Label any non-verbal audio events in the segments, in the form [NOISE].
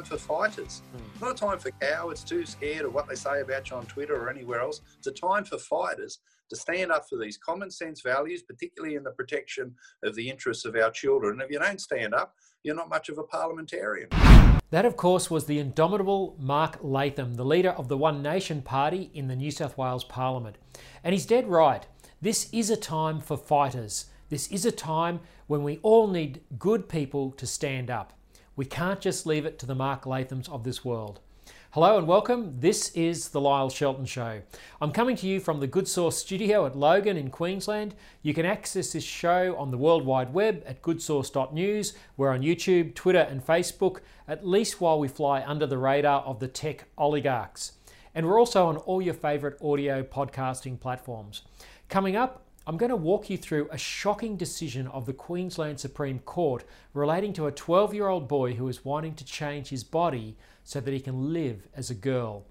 time for fighters, mm. not a time for cowards too scared of what they say about you on Twitter or anywhere else. It's a time for fighters to stand up for these common sense values, particularly in the protection of the interests of our children. And if you don't stand up, you're not much of a parliamentarian. That, of course, was the indomitable Mark Latham, the leader of the One Nation Party in the New South Wales Parliament. And he's dead right. This is a time for fighters. This is a time when we all need good people to stand up. We can't just leave it to the Mark Lathams of this world. Hello and welcome. This is the Lyle Shelton Show. I'm coming to you from the Good Sauce studio at Logan in Queensland. You can access this show on the World Wide Web at goodsauce.news. We're on YouTube, Twitter, and Facebook, at least while we fly under the radar of the tech oligarchs. And we're also on all your favourite audio podcasting platforms. Coming up, I'm going to walk you through a shocking decision of the Queensland Supreme Court relating to a 12 year old boy who is wanting to change his body so that he can live as a girl.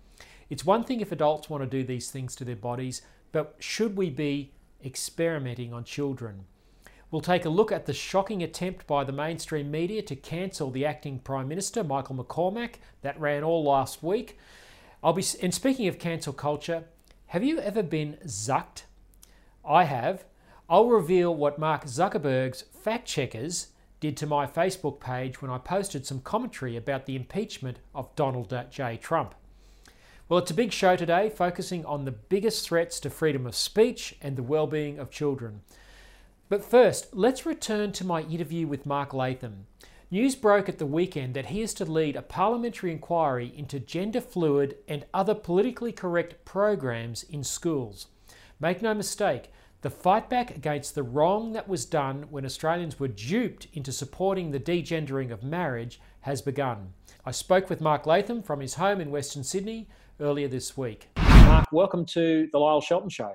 It's one thing if adults want to do these things to their bodies, but should we be experimenting on children? We'll take a look at the shocking attempt by the mainstream media to cancel the acting Prime Minister, Michael McCormack, that ran all last week. I'll be, and speaking of cancel culture, have you ever been zucked? I have. I'll reveal what Mark Zuckerberg's fact checkers did to my Facebook page when I posted some commentary about the impeachment of Donald uh, J. Trump. Well, it's a big show today, focusing on the biggest threats to freedom of speech and the well-being of children. But first, let's return to my interview with Mark Latham. News broke at the weekend that he is to lead a parliamentary inquiry into gender fluid and other politically correct programs in schools. Make no mistake, the fight back against the wrong that was done when Australians were duped into supporting the degendering of marriage has begun. I spoke with Mark Latham from his home in Western Sydney earlier this week. Mark, welcome to the Lyle Shelton Show.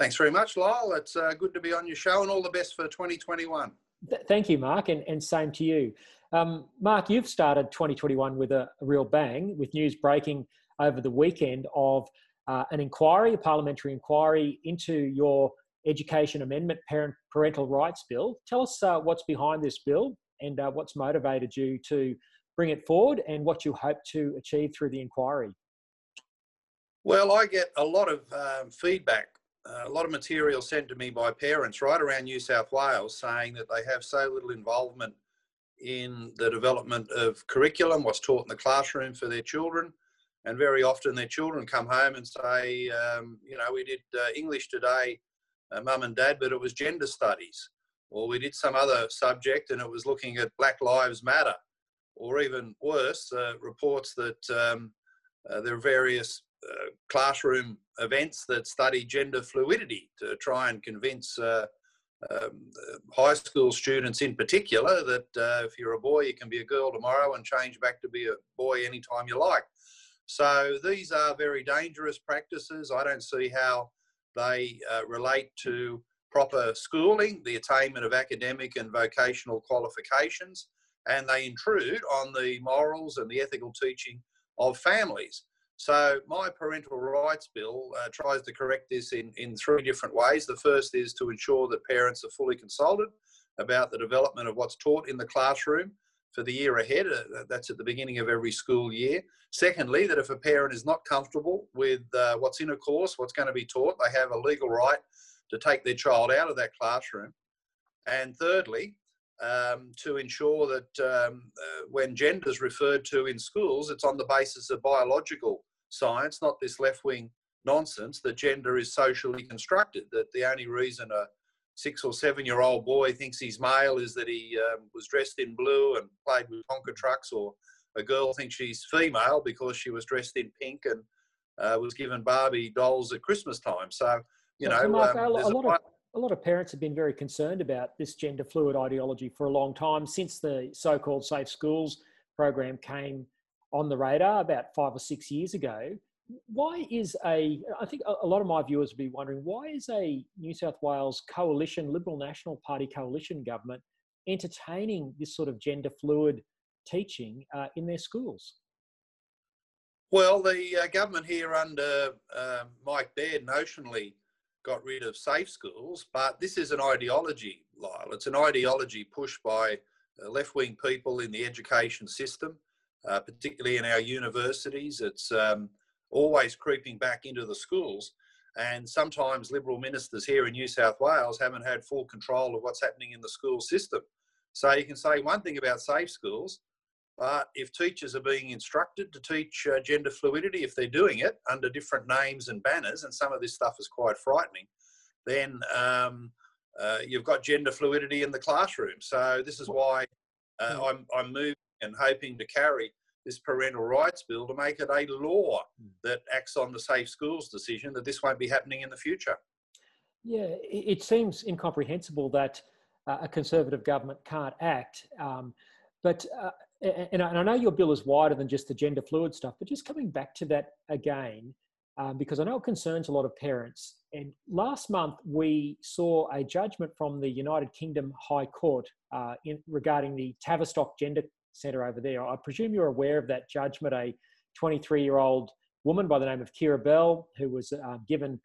Thanks very much, Lyle. It's uh, good to be on your show and all the best for 2021. Th- thank you, Mark, and, and same to you. Um, Mark, you've started 2021 with a, a real bang, with news breaking over the weekend of uh, an inquiry, a parliamentary inquiry into your Education Amendment Parent Parental Rights Bill. Tell us uh, what's behind this bill and uh, what's motivated you to bring it forward and what you hope to achieve through the inquiry. Well, I get a lot of um, feedback, uh, a lot of material sent to me by parents right around New South Wales saying that they have so little involvement in the development of curriculum, what's taught in the classroom for their children, and very often their children come home and say, um, you know, we did uh, English today, uh, mum and dad, but it was gender studies, or we did some other subject and it was looking at Black Lives Matter, or even worse, uh, reports that um, uh, there are various uh, classroom events that study gender fluidity to try and convince. Uh, um, high school students in particular that if you're a boy you can be a girl tomorrow and change back to be a boy anytime you like so these are very dangerous practices. I don't see how they uh, relate to proper schooling, the attainment of academic and vocational qualifications, and they intrude on the morals and the ethical teaching of families. So my parental rights bill uh, tries to correct this in, in three different ways. The first is to ensure that parents are fully consulted about the development of what's taught in the classroom for the year ahead. Uh, that's at the beginning of every school year. Secondly, that if a parent is not comfortable with uh, what's in a course, what's going to be taught, they have a legal right to take their child out of that classroom. And thirdly, um, to ensure that um, uh, when gender is referred to in schools, it's on the basis of biological science, not this left wing nonsense that gender is socially constructed, that the only reason a six or seven year old boy thinks he's male is that he um, was dressed in blue and played with Tonka trucks, or a girl thinks she's female because she was dressed in pink and uh, was given Barbie dolls at Christmas time. So, you know, Mark, um, a, a, lot of, a lot of parents have been very concerned about this gender fluid ideology for a long time since the so called Safe Schools program came on the radar about five or six years ago why is a i think a lot of my viewers would be wondering why is a new south wales coalition liberal national party coalition government entertaining this sort of gender fluid teaching uh, in their schools well the uh, government here under uh, mike baird notionally got rid of safe schools but this is an ideology lyle it's an ideology pushed by uh, left-wing people in the education system uh, particularly in our universities. It's um, always creeping back into the schools. And sometimes Liberal ministers here in New South Wales haven't had full control of what's happening in the school system. So you can say one thing about safe schools, but if teachers are being instructed to teach uh, gender fluidity, if they're doing it under different names and banners, and some of this stuff is quite frightening, then um, uh, you've got gender fluidity in the classroom. So this is why uh, hmm. I'm, I'm moving and hoping to carry this parental rights bill to make it a law hmm. that acts on the safe schools decision that this won't be happening in the future. Yeah, it seems incomprehensible that uh, a conservative government can't act. Um, but uh, and I know your bill is wider than just the gender fluid stuff, but just coming back to that again, um, because I know it concerns a lot of parents. And last month we saw a judgment from the United Kingdom High Court uh, in, regarding the Tavistock Gender Centre over there. I presume you're aware of that judgment. A 23 year old woman by the name of Keira Bell, who was uh, given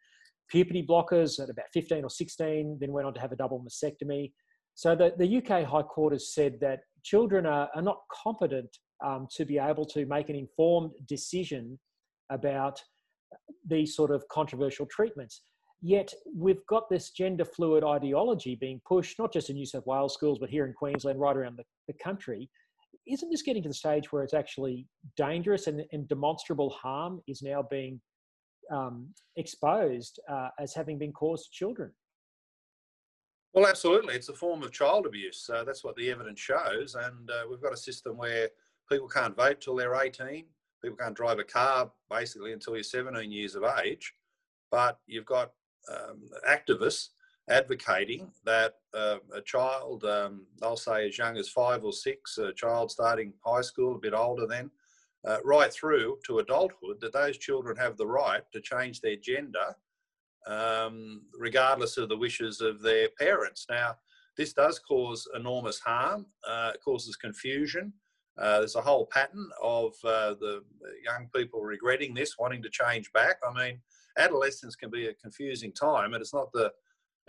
puberty blockers at about 15 or 16, then went on to have a double mastectomy. So the, the UK High Court has said that children are, are not competent um, to be able to make an informed decision about these sort of controversial treatments. Yet we've got this gender fluid ideology being pushed, not just in New South Wales schools, but here in Queensland, right around the, the country. Isn't this getting to the stage where it's actually dangerous and, and demonstrable harm is now being um, exposed uh, as having been caused to children? Well, absolutely. It's a form of child abuse. Uh, that's what the evidence shows. And uh, we've got a system where people can't vote till they're 18. People can't drive a car basically until you're 17 years of age. But you've got um, activists advocating that uh, a child, um, they'll say as young as five or six, a child starting high school, a bit older then, uh, right through to adulthood, that those children have the right to change their gender um, regardless of the wishes of their parents. Now, this does cause enormous harm, uh, it causes confusion. Uh, there's a whole pattern of uh, the young people regretting this, wanting to change back. I mean, adolescence can be a confusing time, and it's not the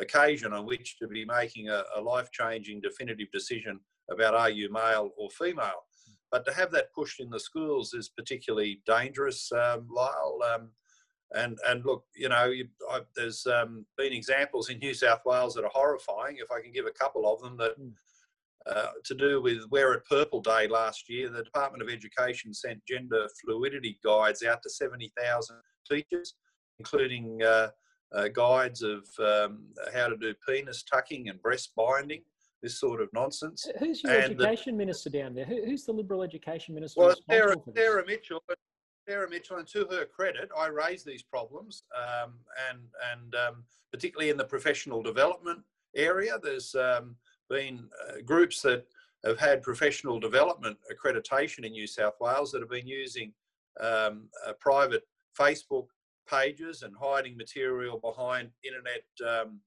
occasion on which to be making a, a life changing, definitive decision about are you male or female. But to have that pushed in the schools is particularly dangerous, um, Lyle. Um, and and look, you know, you, I, there's um, been examples in New South Wales that are horrifying. If I can give a couple of them, that hmm. uh, to do with Wear It Purple Day last year, the Department of Education sent gender fluidity guides out to seventy thousand teachers, including uh, uh, guides of um, how to do penis tucking and breast binding. This sort of nonsense. Who's your and education the, minister down there? Who, who's the Liberal education minister? Well, Sarah, Sarah Mitchell, Sarah Mitchell, and to her credit, I raised these problems, um, and and um, particularly in the professional development area, there's um, been uh, groups that have had professional development accreditation in New South Wales that have been using um, uh, private Facebook pages and hiding material behind internet um,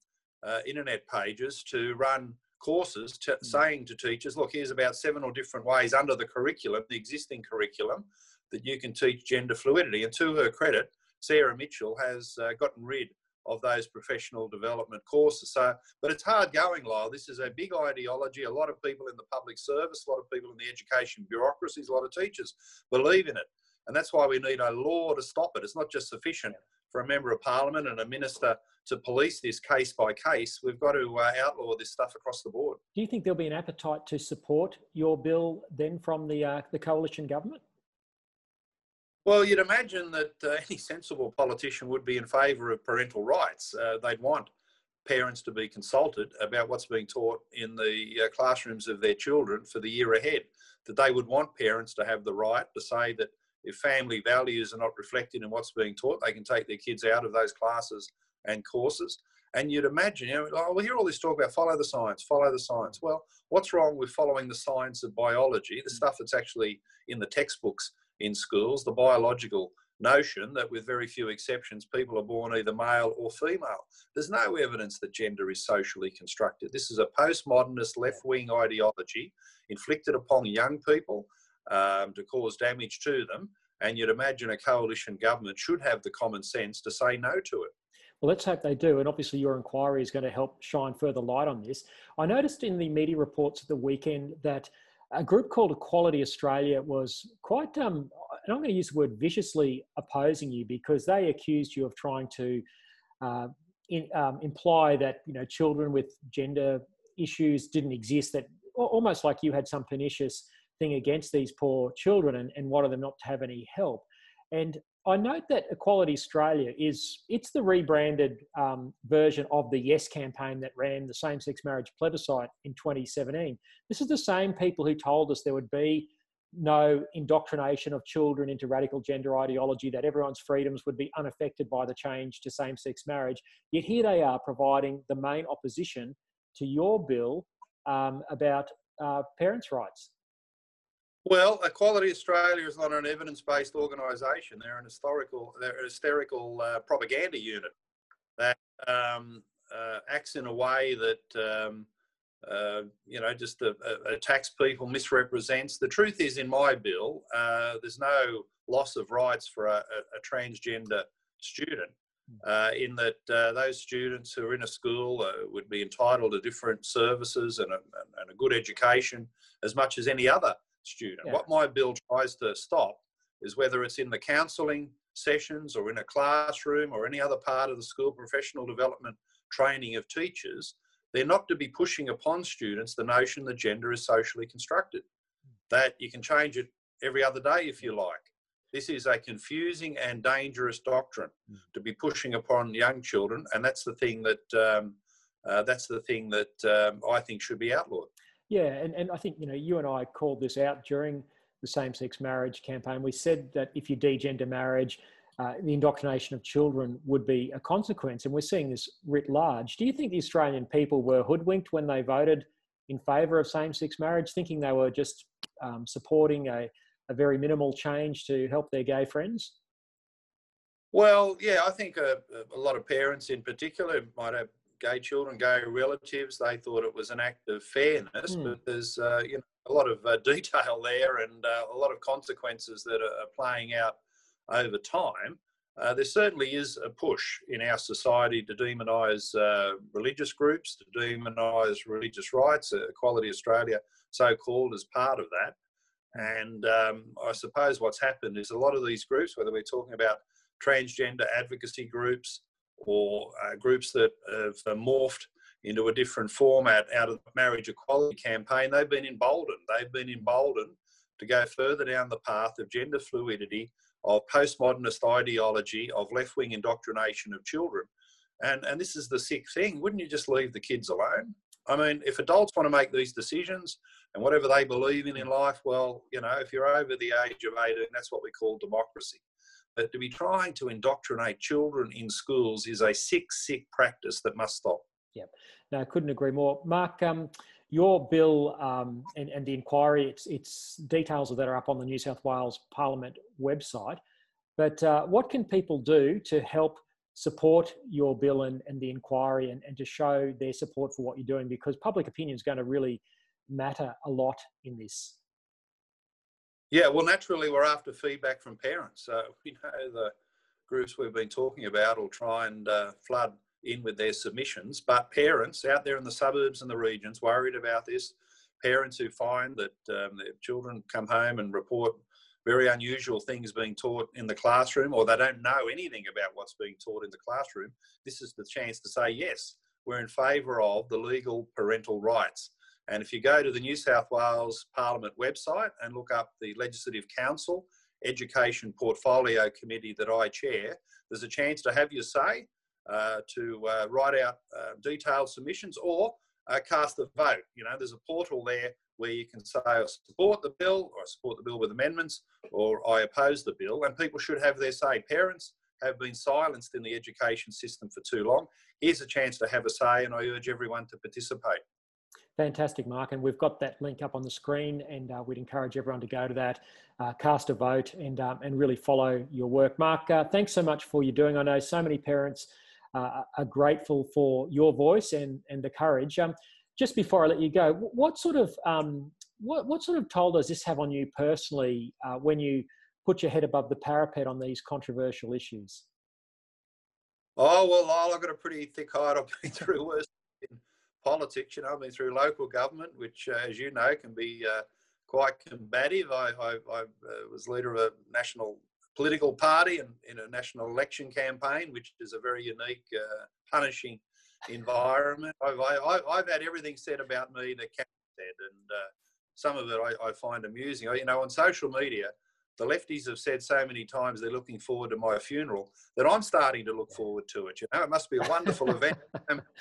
uh, internet pages to run courses to, mm. saying to teachers, look, here's about seven or different ways under the curriculum, the existing curriculum, that you can teach gender fluidity. And to her credit, Sarah Mitchell has uh, gotten rid of those professional development courses. So, but it's hard going, Lyle. This is a big ideology. A lot of people in the public service, a lot of people in the education bureaucracies, a lot of teachers believe in it. And that's why we need a law to stop it. It's not just sufficient for a member of parliament and a minister to police this case by case. We've got to uh, outlaw this stuff across the board. Do you think there'll be an appetite to support your bill then from the uh, the coalition government? Well, you'd imagine that uh, [LAUGHS] any sensible politician would be in favour of parental rights. Uh, they'd want parents to be consulted about what's being taught in the uh, classrooms of their children for the year ahead. That they would want parents to have the right to say that if family values are not reflected in what's being taught, they can take their kids out of those classes and courses. And you'd imagine, you know, oh, we hear all this talk about follow the science, follow the science. Well, what's wrong with following the science of biology, the mm. stuff that's actually in the textbooks in schools, the biological notion that with very few exceptions, people are born either male or female. There's no evidence that gender is socially constructed. This is a postmodernist left wing ideology inflicted upon young people um, to cause damage to them. And you'd imagine a coalition government should have the common sense to say no to it. Well, let's hope they do. And obviously, your inquiry is going to help shine further light on this. I noticed in the media reports at the weekend that a group called Equality Australia was quite, um, and I'm going to use the word viciously opposing you because they accused you of trying to uh, in, um, imply that you know children with gender issues didn't exist. That almost like you had some pernicious thing against these poor children and, and wanted them not to have any help. And I note that Equality Australia is it's the rebranded um, version of the Yes campaign that ran the same-sex marriage plebiscite in 2017. This is the same people who told us there would be no indoctrination of children into radical gender ideology, that everyone's freedoms would be unaffected by the change to same-sex marriage. Yet here they are providing the main opposition to your bill um, about uh, parents' rights. Well, Equality Australia is not an evidence-based organisation. They're an historical, they're a hysterical uh, propaganda unit that um, uh, acts in a way that um, uh, you know just uh, uh, attacks people, misrepresents. The truth is, in my bill, uh, there's no loss of rights for a, a, a transgender student. in that those students who are in a school would be entitled to different services and a, and a good education as much as any other student. Yeah. What my bill tries to stop is whether it's in the counselling sessions or in a classroom or any other part of the school professional development training of teachers, they're not to be pushing upon students the notion that gender is socially constructed, that you can change it every other day if you like. This is a confusing and dangerous doctrine mm. to be pushing upon young children, and that's the thing that um, uh, that's the thing that um, I think should be outlawed. Yeah, and, and I think you know you and I called this out during the same-sex marriage campaign. We said that if you degender marriage, uh, the indoctrination of children would be a consequence, and we're seeing this writ large. Do you think the Australian people were hoodwinked when they voted in favour of same-sex marriage, thinking they were just um, supporting a, a very minimal change to help their gay friends? Well, yeah, I think a, a lot of parents in particular might have gay children, gay relatives. They thought it was an act of fairness, mm. but there's uh, you know a lot of uh, [LAUGHS] detail there and uh, a lot of consequences that are playing out over time. Uh, there certainly is a push in our society to demonise uh, religious groups, to demonise religious rights. Uh, Equality Australia, so called, as part of that. And um, I suppose what's happened is a lot of these groups, whether we're talking about transgender advocacy groups, or uh, groups that have morphed into a different format out of the marriage equality campaign, they've been emboldened. They've been emboldened to go further down the path of gender fluidity, of postmodernist ideology, of left wing indoctrination of children. And, and this is the sick thing. Wouldn't you just leave the kids alone? I mean, if adults want to make these decisions and whatever they believe in in life, well, you know, if you're over the age of 18, that's what we call democracy. But to be trying to indoctrinate children in schools is a sick, sick practice that must stop. Yeah, no, I couldn't agree more. Mark, um, your bill um, and, and, the inquiry, it's, it's details of that are up on the New South Wales Parliament website. But uh, what can people do to help support your bill and, and the inquiry and, and to show their support for what you're doing? Because public opinion is going to really matter a lot in this. Yeah, well, naturally, we're after feedback from parents. So [LAUGHS] we know the groups we've been talking about will try and uh, flood in with their submissions. But parents out there in the suburbs and the regions worried about this, parents who find that um, their children come home and report very unusual things being taught in the classroom, or they don't know anything about what's being taught in the classroom, this is the chance to say, yes, we're in favour of the legal parental rights. And if you go to the New South Wales Parliament website and look up the Legislative Council Education Portfolio Committee that I chair, there's a chance to have your say, uh, to uh, write out uh, detailed submissions or uh, cast a vote. You know, there's a portal there where you can say I support the bill or I support the bill with amendments or I oppose the bill and people should have their say. Parents have been silenced in the education system for too long. Here's a chance to have a say and I urge everyone to participate. Fantastic, Mark. And we've got that link up on the screen, and uh, we'd encourage everyone to go to that, uh, cast a vote, and, um, and really follow your work. Mark, uh, thanks so much for you doing. I know so many parents uh, are grateful for your voice and, and the courage. Um, just before I let you go, what sort of um, what, what sort of toll does this have on you personally uh, when you put your head above the parapet on these controversial issues? Oh well, I've got a pretty thick hide. I've been through worse politics. You know, I've been through local government, which, uh, as you know, can be uh, quite combative. I, I, I uh, was leader of a national political party and in a national election campaign, which is a very unique, uh, punishing environment. I've, I, have had everything said about me that be said, and uh, some of it I, I, find amusing. You know, on social media, the lefties have said so many times they're looking forward to my funeral that I'm starting to look forward to it. You know, it must be a wonderful [LAUGHS] event.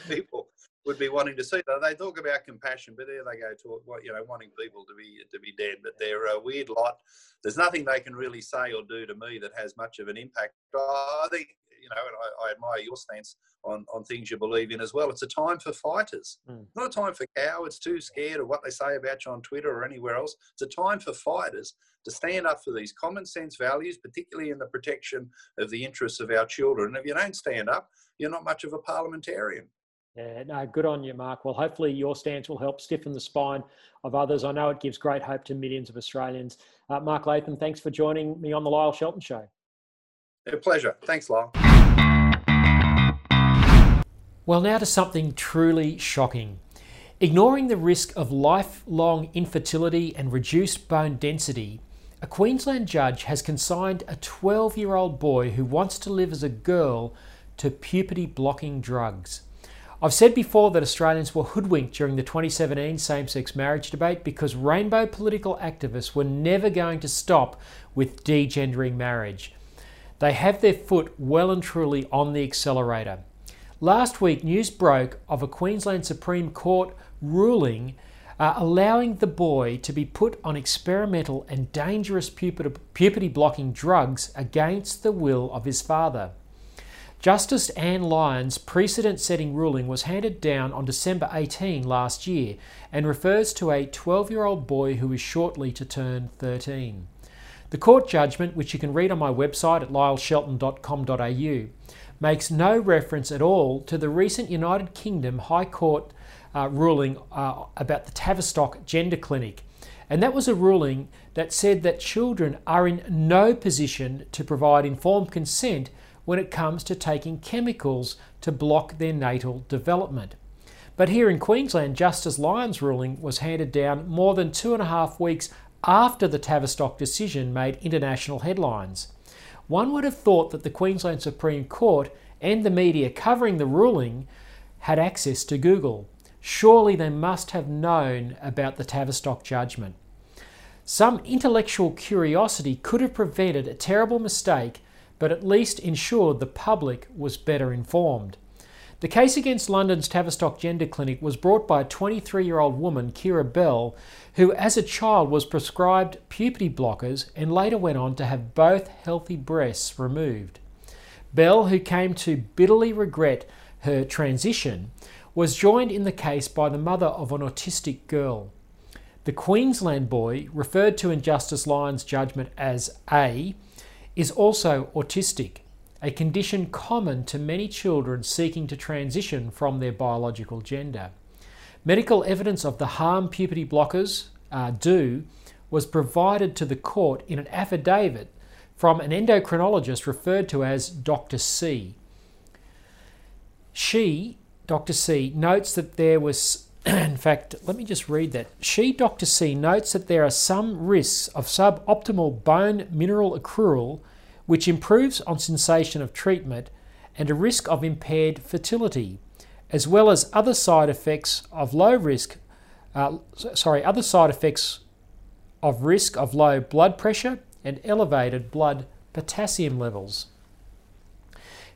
People would be wanting to see. They talk about compassion, but there they go to what you know, wanting people to be to be dead. But they're a weird lot. There's nothing they can really say or do to me that has much of an impact. I think you know, and I, I, admire your stance on, on things you believe in as well. It's a time for fighters, mm. not a time for cowards too scared of what they say about you on Twitter or anywhere else. It's a time for fighters to stand up for these common sense values, particularly in the protection of the interests of our children. And if you don't stand up, you're not much of a parliamentarian. Yeah, no, good on you, Mark. Well, hopefully your stance will help stiffen the spine of others. I know it gives great hope to millions of Australians. Uh, Mark Latham, thanks for joining me on the Lyle Shelton Show. A pleasure. Thanks, Lyle. Well, now to something truly shocking. Ignoring the risk of lifelong infertility and reduced bone density, a Queensland judge has consigned a 12 year old boy who wants to live as a girl to puberty blocking drugs. I've said before that Australians were hoodwinked during the 2017 same sex marriage debate because rainbow political activists were never going to stop with degendering marriage. They have their foot well and truly on the accelerator. Last week, news broke of a Queensland Supreme Court ruling uh, allowing the boy to be put on experimental and dangerous puberty blocking drugs against the will of his father. Justice Anne Lyons' precedent setting ruling was handed down on December 18 last year and refers to a 12 year old boy who is shortly to turn 13. The court judgment, which you can read on my website at lyleshelton.com.au, makes no reference at all to the recent United Kingdom High Court uh, ruling uh, about the Tavistock Gender Clinic. And that was a ruling that said that children are in no position to provide informed consent when it comes to taking chemicals to block their natal development. But here in Queensland, Justice Lyons' ruling was handed down more than two and a half weeks after the Tavistock decision made international headlines. One would have thought that the Queensland Supreme Court and the media covering the ruling had access to Google. Surely they must have known about the Tavistock judgment. Some intellectual curiosity could have prevented a terrible mistake but at least ensured the public was better informed. The case against London's Tavistock Gender Clinic was brought by a 23 year old woman, Keira Bell, who as a child was prescribed puberty blockers and later went on to have both healthy breasts removed. Bell, who came to bitterly regret her transition, was joined in the case by the mother of an autistic girl. The Queensland boy, referred to in Justice Lyons' judgment as A, is also autistic, a condition common to many children seeking to transition from their biological gender. Medical evidence of the harm puberty blockers uh, do was provided to the court in an affidavit from an endocrinologist referred to as Dr. C. She, Dr. C, notes that there was [CLEARS THROAT] in fact, let me just read that. She, Dr. C, notes that there are some risks of suboptimal bone mineral accrual, which improves on sensation of treatment, and a risk of impaired fertility, as well as other side effects of low risk, uh, sorry, other side effects of risk of low blood pressure and elevated blood potassium levels.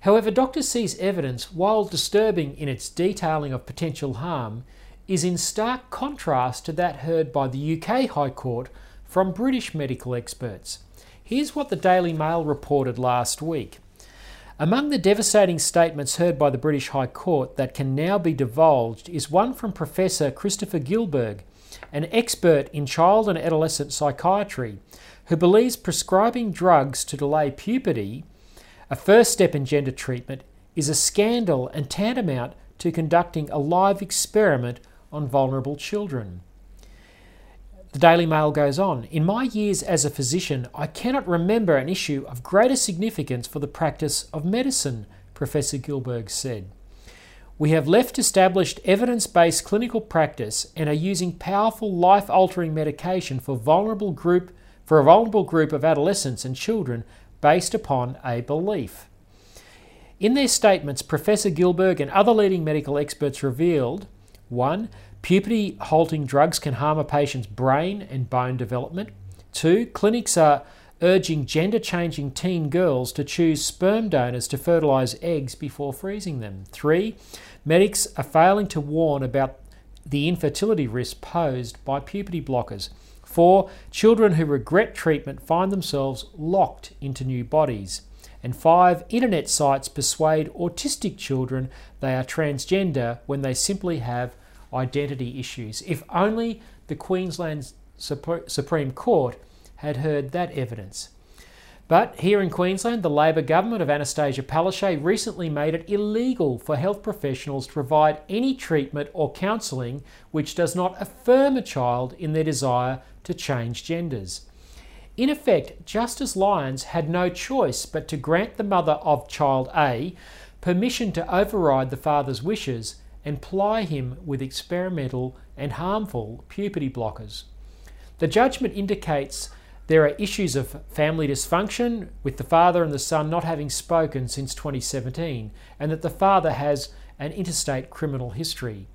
However, Dr. C's evidence, while disturbing in its detailing of potential harm, is in stark contrast to that heard by the UK High Court from British medical experts. Here's what the Daily Mail reported last week. Among the devastating statements heard by the British High Court that can now be divulged is one from Professor Christopher Gillberg, an expert in child and adolescent psychiatry, who believes prescribing drugs to delay puberty, a first step in gender treatment, is a scandal and tantamount to conducting a live experiment on vulnerable children. The Daily Mail goes on In my years as a physician, I cannot remember an issue of greater significance for the practice of medicine, Professor Gillberg said. We have left established evidence based clinical practice and are using powerful life altering medication for, vulnerable group, for a vulnerable group of adolescents and children based upon a belief. In their statements, Professor Gillberg and other leading medical experts revealed 1. Puberty halting drugs can harm a patient's brain and bone development. 2. Clinics are urging gender changing teen girls to choose sperm donors to fertilise eggs before freezing them. 3. Medics are failing to warn about the infertility risk posed by puberty blockers. 4. Children who regret treatment find themselves locked into new bodies. And 5. Internet sites persuade autistic children they are transgender when they simply have identity issues. If only the Queensland Supreme Court had heard that evidence. But here in Queensland, the Labor government of Anastasia Palaszczuk recently made it illegal for health professionals to provide any treatment or counselling which does not affirm a child in their desire to change genders. In effect, Justice Lyons had no choice but to grant the mother of child A permission to override the father's wishes and ply him with experimental and harmful puberty blockers. The judgment indicates there are issues of family dysfunction, with the father and the son not having spoken since 2017, and that the father has an interstate criminal history.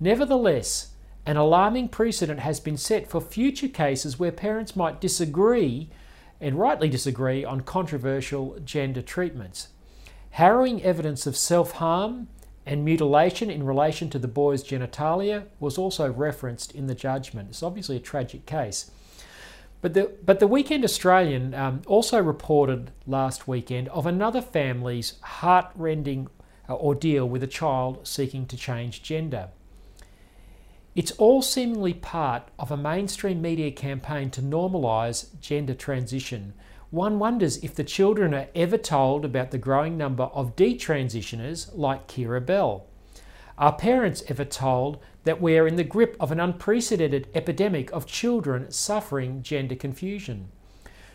Nevertheless, an alarming precedent has been set for future cases where parents might disagree, and rightly disagree, on controversial gender treatments. Harrowing evidence of self harm and mutilation in relation to the boy's genitalia was also referenced in the judgment. It's obviously a tragic case. But the, but the Weekend Australian um, also reported last weekend of another family's heartrending uh, ordeal with a child seeking to change gender. It's all seemingly part of a mainstream media campaign to normalise gender transition. One wonders if the children are ever told about the growing number of detransitioners like Keira Bell. Are parents ever told that we are in the grip of an unprecedented epidemic of children suffering gender confusion?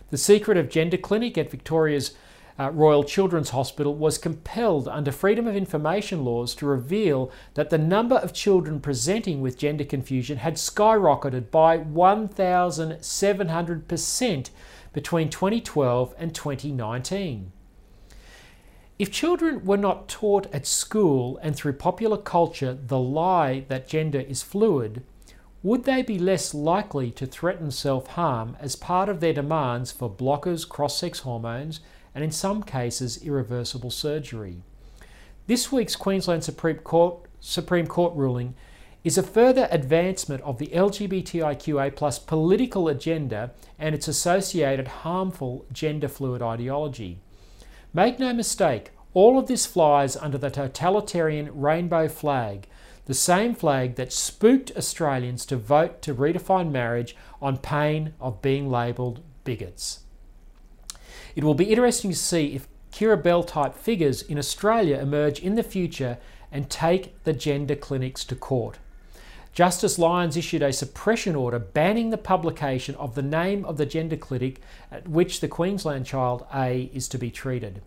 The secret of Gender Clinic at Victoria's uh, Royal Children's Hospital was compelled under Freedom of Information laws to reveal that the number of children presenting with gender confusion had skyrocketed by 1,700% between 2012 and 2019. If children were not taught at school and through popular culture the lie that gender is fluid, would they be less likely to threaten self harm as part of their demands for blockers, cross sex hormones, and in some cases, irreversible surgery? This week's Queensland Supreme Court, Supreme Court ruling is a further advancement of the LGBTIQA plus political agenda and its associated harmful gender fluid ideology. Make no mistake, all of this flies under the totalitarian rainbow flag, the same flag that spooked Australians to vote to redefine marriage on pain of being labelled bigots. It will be interesting to see if Keira Bell type figures in Australia emerge in the future and take the gender clinics to court. Justice Lyons issued a suppression order banning the publication of the name of the gender clinic at which the Queensland child A is to be treated.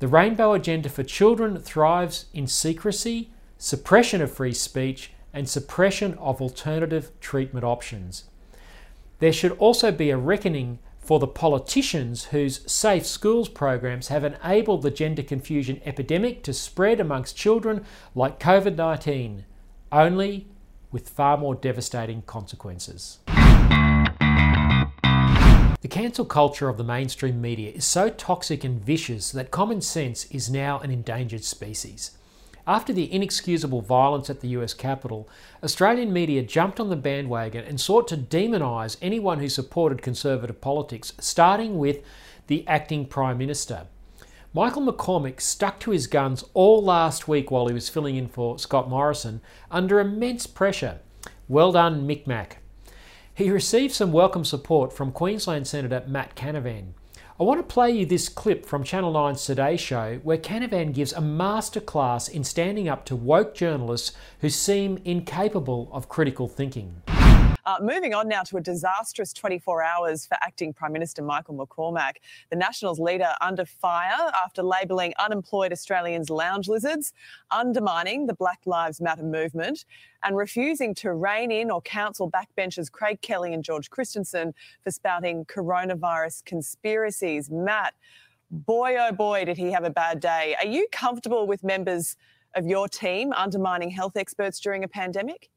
The Rainbow Agenda for Children thrives in secrecy, suppression of free speech, and suppression of alternative treatment options. There should also be a reckoning for the politicians whose safe schools programs have enabled the gender confusion epidemic to spread amongst children like COVID 19. Only with far more devastating consequences. The cancel culture of the mainstream media is so toxic and vicious that common sense is now an endangered species. After the inexcusable violence at the US Capitol, Australian media jumped on the bandwagon and sought to demonise anyone who supported conservative politics, starting with the acting Prime Minister. Michael McCormack stuck to his guns all last week while he was filling in for Scott Morrison under immense pressure. Well done, Mick Mac. He received some welcome support from Queensland Senator Matt Canavan. I want to play you this clip from Channel 9's Today Show where Canavan gives a masterclass in standing up to woke journalists who seem incapable of critical thinking. Uh, moving on now to a disastrous 24 hours for acting Prime Minister Michael McCormack. The Nationals leader under fire after labelling unemployed Australians lounge lizards, undermining the Black Lives Matter movement, and refusing to rein in or counsel backbenchers Craig Kelly and George Christensen for spouting coronavirus conspiracies. Matt, boy oh boy, did he have a bad day. Are you comfortable with members of your team undermining health experts during a pandemic?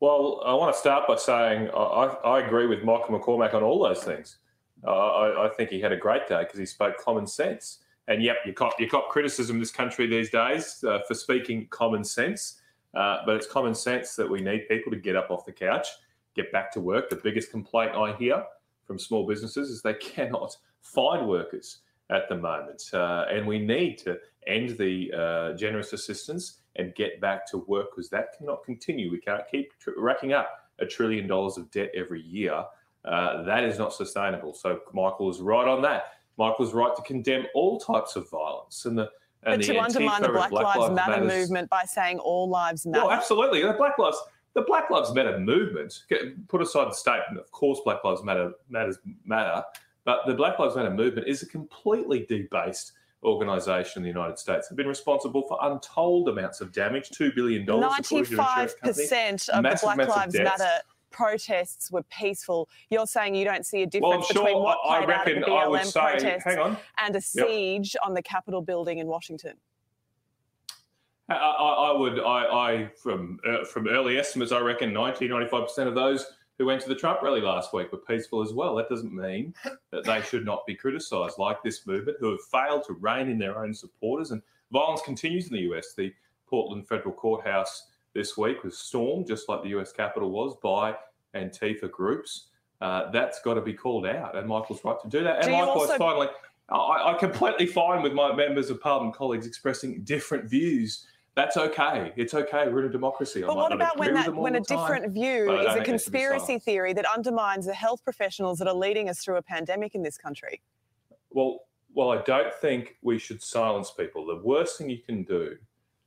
Well, I want to start by saying I, I agree with Michael McCormack on all those things. Uh, I, I, think he had a great day because he spoke common sense. And yep, you cop, you cop criticism in this country these days uh, for speaking common sense. Uh, but it's common sense that we need people to get up off the couch, get back to work. The biggest complaint I hear from small businesses is they [LAUGHS] cannot find workers at the moment. Uh, and we need to end the uh, generous assistance and get back to work because that cannot continue. We can't keep tr- racking up a trillion dollars of debt every year. Uh, that is not sustainable. So Michael is right on that. Michael is right to condemn all types of violence and the and but to undermine the Black, Black Lives, Matter Matters, movement by saying all lives matter. Well, absolutely. The Black Lives the Black Lives Matter movement. Put aside the statement, of course, Black Lives Matter matters matter, but the Black Lives Matter movement is a completely debased organisation in the United States have been responsible for untold amounts of damage, $2 billion. 95% of the Black Lives Matter protests were peaceful. You're saying you don't see a difference well, between what played out at the BLM say, protests and a siege yep. on the Capitol building in Washington? I, I, would, I, I from uh, from early estimates, I reckon 90, 95% of those who went to the Trump rally last week were peaceful as well. That doesn't mean that they should not be criticised, like this movement, who have failed to rein in their own supporters. And violence continues in the US. The Portland Federal Courthouse this week was stormed, just like the US Capitol was, by Antifa groups. Uh, that's got to be called out, and Michael's right to do that. And do likewise, also... finally, I, I completely fine with my members of Parliament colleagues expressing different views that's okay. It's okay. We're in a democracy. But what about when that when a different time, view is a conspiracy theory that undermines the health professionals that are leading us through a pandemic in this country? Well, well, I don't think we should silence people. The worst thing you can do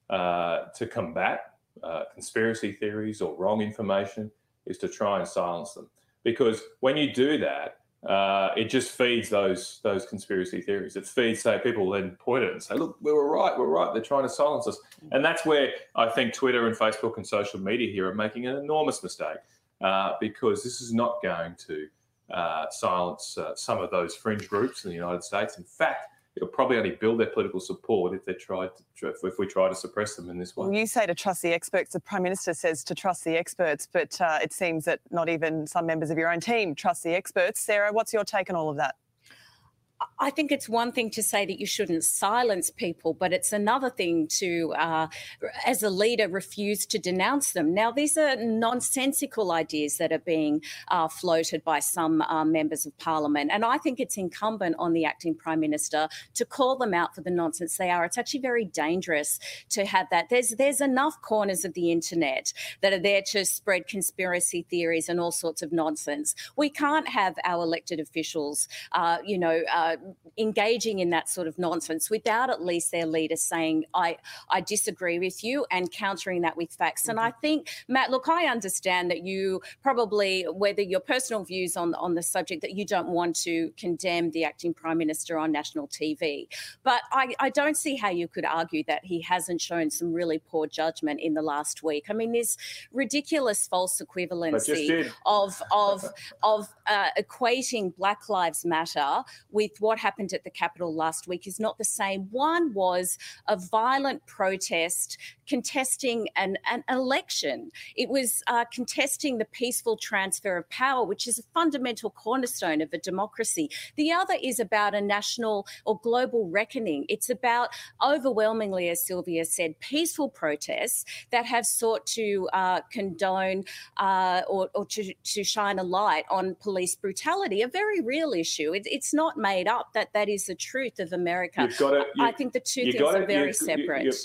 uh, to combat uh, conspiracy theories or wrong information is to try and silence them. Because when you do that, uh, it just feeds those those conspiracy theories. It feeds, say, people then point it and say, "Look, we were right. We're right. They're trying to silence us." And that's where I think Twitter and Facebook and social media here are making an enormous mistake uh, because this is not going to uh, silence uh, some of those fringe groups in the United States. In fact, it'll probably only build their political support if they try to, if we try to suppress them in this way. Well, you say to trust the experts. The prime minister says to trust the experts, but uh, it seems that not even some members of your own team trust the experts. Sarah, what's your take on all of that? I think it's one thing to say that you shouldn't silence people, but it's another thing to, uh, as a leader, refuse to denounce them. Now, these are nonsensical ideas that are being uh, floated by some uh, members of parliament. And I think it's incumbent on the acting prime minister to call them out for the nonsense they are. It's actually very dangerous to have that. There's, there's enough corners of the internet that are there to spread conspiracy theories and all sorts of nonsense. We can't have our elected officials, uh, you know, uh, engaging in that sort of nonsense without at least their leader saying, I, I disagree with you and countering that with facts. Mm-hmm. And I think, Matt, look, I understand that you probably, whether your personal views on, on the subject, that you don't want to condemn the acting prime minister on national TV. But I, I don't see how you could argue that he hasn't shown some really poor judgment in the last week. I mean, this ridiculous false equivalency of, of, of uh, equating Black Lives Matter with what happened at the Capitol last week is not the same. One was a violent protest contesting an, an election. It was uh, contesting the peaceful transfer of power, which is a fundamental cornerstone of a democracy. The other is about a national or global reckoning. It's about overwhelmingly, as Sylvia said, peaceful protests that have sought to uh, condone uh, or, or to, to, shine a light on police brutality, a very real issue. It, it's not made up that that is the truth of America. To, I think the two things are very separate.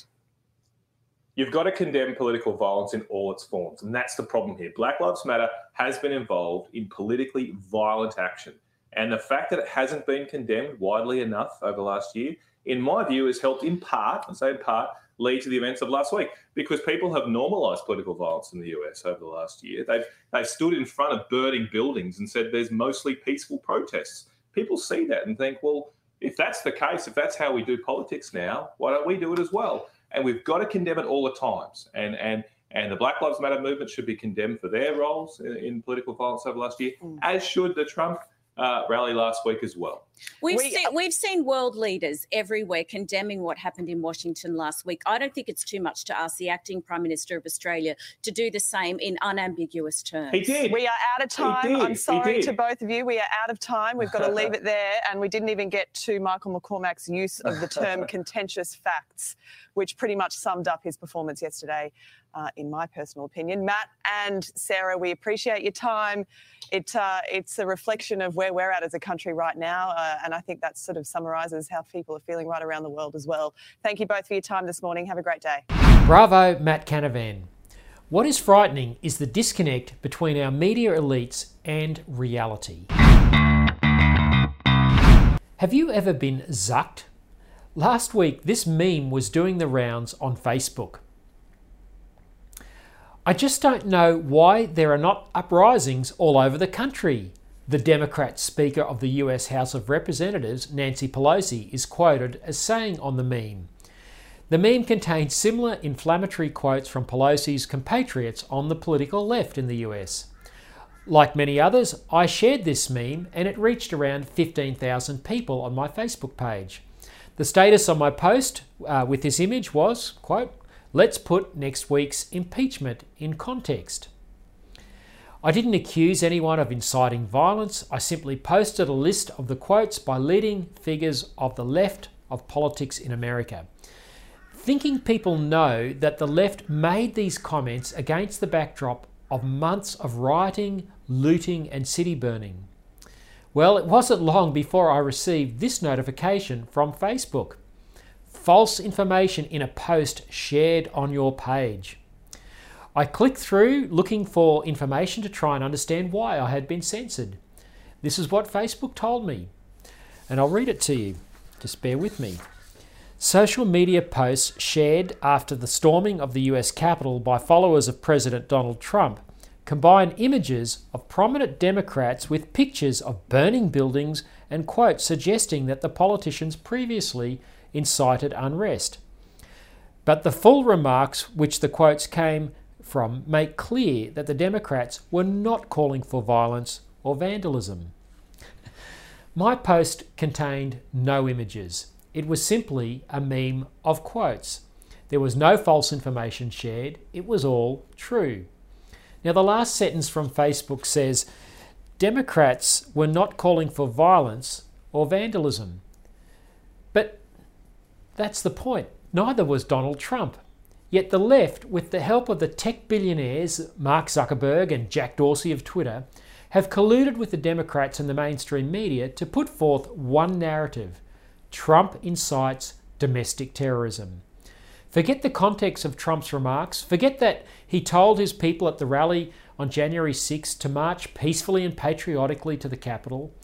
You've got to condemn political violence in all its forms. And that's the problem here. Black Lives Matter has been involved in politically violent action. And the fact that it hasn't been condemned widely enough over the last year, in my view, has helped in part, I say in part, lead to the events of last week because people have normalized political violence in the US over the last year. They've, they've stood in front of burning buildings and said there's mostly peaceful protests. People see that and think, well, if that's the case, if that's how we do politics now, why don't we do it as well? And we've got to condemn it all the times. And and and the Black Lives Matter movement should be condemned for their roles in, in political violence over last year, mm. as should the Trump uh, rally last week as well. We've we, seen we've seen world leaders everywhere condemning what happened in Washington last week. I don't think it's too much to ask the acting Prime Minister of Australia to do the same in unambiguous terms. He did. We are out of time. I'm sorry to both of you. We are out of time. We've got to leave [LAUGHS] it there, and we didn't even get to Michael McCormack's use of the term [LAUGHS] contentious facts, which pretty much summed up his performance yesterday uh, in my personal opinion. Matt and Sarah, we appreciate your time. It, uh, it's a reflection of where we're at as a country right now, uh, and I think that sort of summarises how people are feeling right around the world as well. Thank you both for your time this morning. Have a great day. Bravo, Matt Canavan. What is frightening is the disconnect between our media elites and reality. Have you ever been zucked? Last week, this meme was doing the rounds on Facebook. I just don't know why there are not uprisings all over the country. The Democrat Speaker of the US House of Representatives, Nancy Pelosi, is quoted as saying on the meme. The meme contains similar inflammatory quotes from Pelosi's compatriots on the political left in the US. Like many others, I shared this meme and it reached around 15,000 people on my Facebook page. The status on my post uh, with this image was, quote, Let's put next week's impeachment in context. I didn't accuse anyone of inciting violence, I simply posted a list of the quotes by leading figures of the left of politics in America. Thinking people know that the left made these comments against the backdrop of months of rioting, looting, and city burning. Well, it wasn't long before I received this notification from Facebook false information in a post shared on your page. I clicked through looking for information to try and understand why I had been censored. This is what Facebook told me, and I'll read it to you. Just bear with me. Social media posts shared after the storming of the US Capitol by followers of President Donald Trump combine images of prominent Democrats with pictures of burning buildings and quotes suggesting that the politicians previously incited unrest. But the full remarks, which the quotes came from, make clear that the Democrats were not calling for violence or vandalism. My post contained no images. It was simply a meme of quotes. There was no false information shared, it was all true. Now, the last sentence from Facebook says Democrats were not calling for violence or vandalism. But that's the point. Neither was Donald Trump. Yet the left, with the help of the tech billionaires Mark Zuckerberg and Jack Dorsey of Twitter, have colluded with the Democrats and the mainstream media to put forth one narrative Trump incites domestic terrorism. Forget the context of Trump's remarks. Forget that he told his people at the rally on January 6 to march peacefully and patriotically to the Capitol.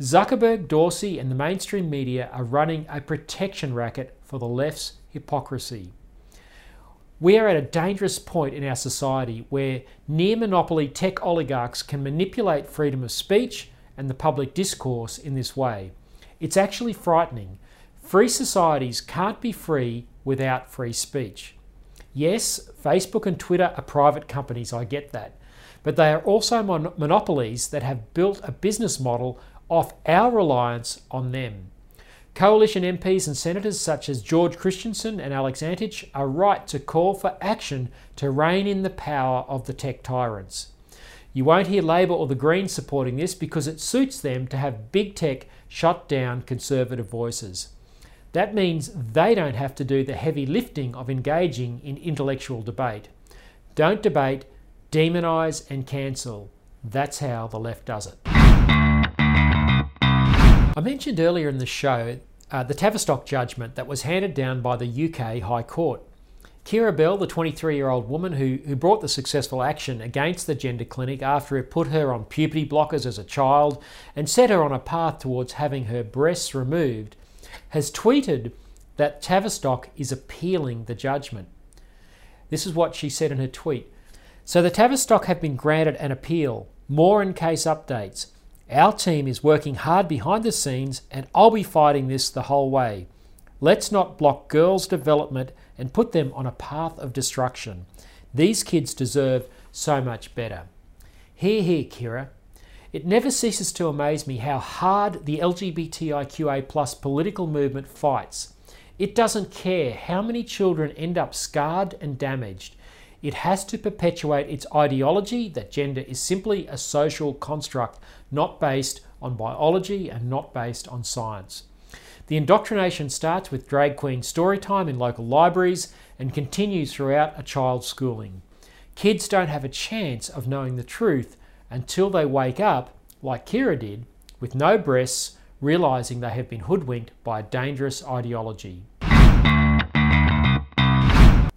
Zuckerberg, Dorsey, and the mainstream media are running a protection racket for the left's hypocrisy. We are at a dangerous point in our society where near monopoly tech oligarchs can manipulate freedom of speech and the public discourse in this way. It's actually frightening. Free societies can't be free without free speech. Yes, Facebook and Twitter are private companies, I get that. But they are also mon- monopolies that have built a business model off our reliance on them. Coalition MPs and senators such as George Christensen and Alex Antic are right to call for action to rein in the power of the tech tyrants. You won't hear Labor or the Greens supporting this because it suits them to have big tech shut down conservative voices. That means they don't have to do the heavy lifting of engaging in intellectual debate. Don't debate, demonise, and cancel. That's how the left does it. I mentioned earlier in the show uh, the Tavistock judgment that was handed down by the UK High Court. Keira Bell, the 23 year old woman who, who brought the successful action against the gender clinic after it put her on puberty blockers as a child and set her on a path towards having her breasts removed, has tweeted that Tavistock is appealing the judgment. This is what she said in her tweet. So the Tavistock have been granted an appeal. More in case updates. Our team is working hard behind the scenes and I'll be fighting this the whole way. Let's not block girls' development and put them on a path of destruction. These kids deserve so much better. Hear, hear, Keira. It never ceases to amaze me how hard the LGBTIQA plus political movement fights. It doesn't care how many children end up scarred and damaged. It has to perpetuate its ideology that gender is simply a social construct not based on biology and not based on science. The indoctrination starts with drag queen story time in local libraries and continues throughout a child's schooling. Kids don't have a chance of knowing the truth until they wake up, like Keira did, with no breasts, realizing they have been hoodwinked by a dangerous ideology.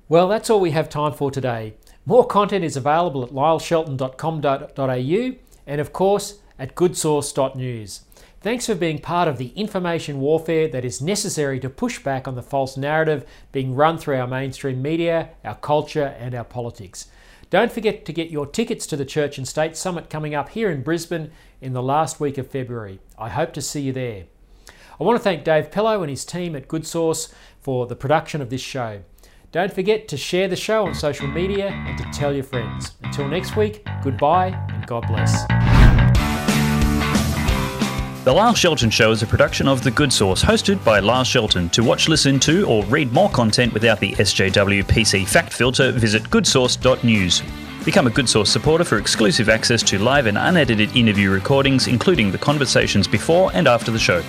Well, that's all we have time for today. More content is available at lyleshelton.com.au and, of course, at goodsauce.news. Thanks for being part of the information warfare that is necessary to push back on the false narrative being run through our mainstream media, our culture, and our politics. Don't forget to get your tickets to the Church and State Summit coming up here in Brisbane in the last week of February. I hope to see you there. I want to thank Dave Pello and his team at Good Sauce for the production of this show. Don't forget to share the show on social media and to tell your friends. Until next week, goodbye and God bless. The Lyle Shelton Show is a production of The Good Sauce, hosted by Lyle Shelton. To watch, listen to, or read more content without the SJW PC fact filter, visit goodsauce.news. Become a Good Sauce supporter for exclusive access to live and unedited interview recordings, including the conversations before and after the show.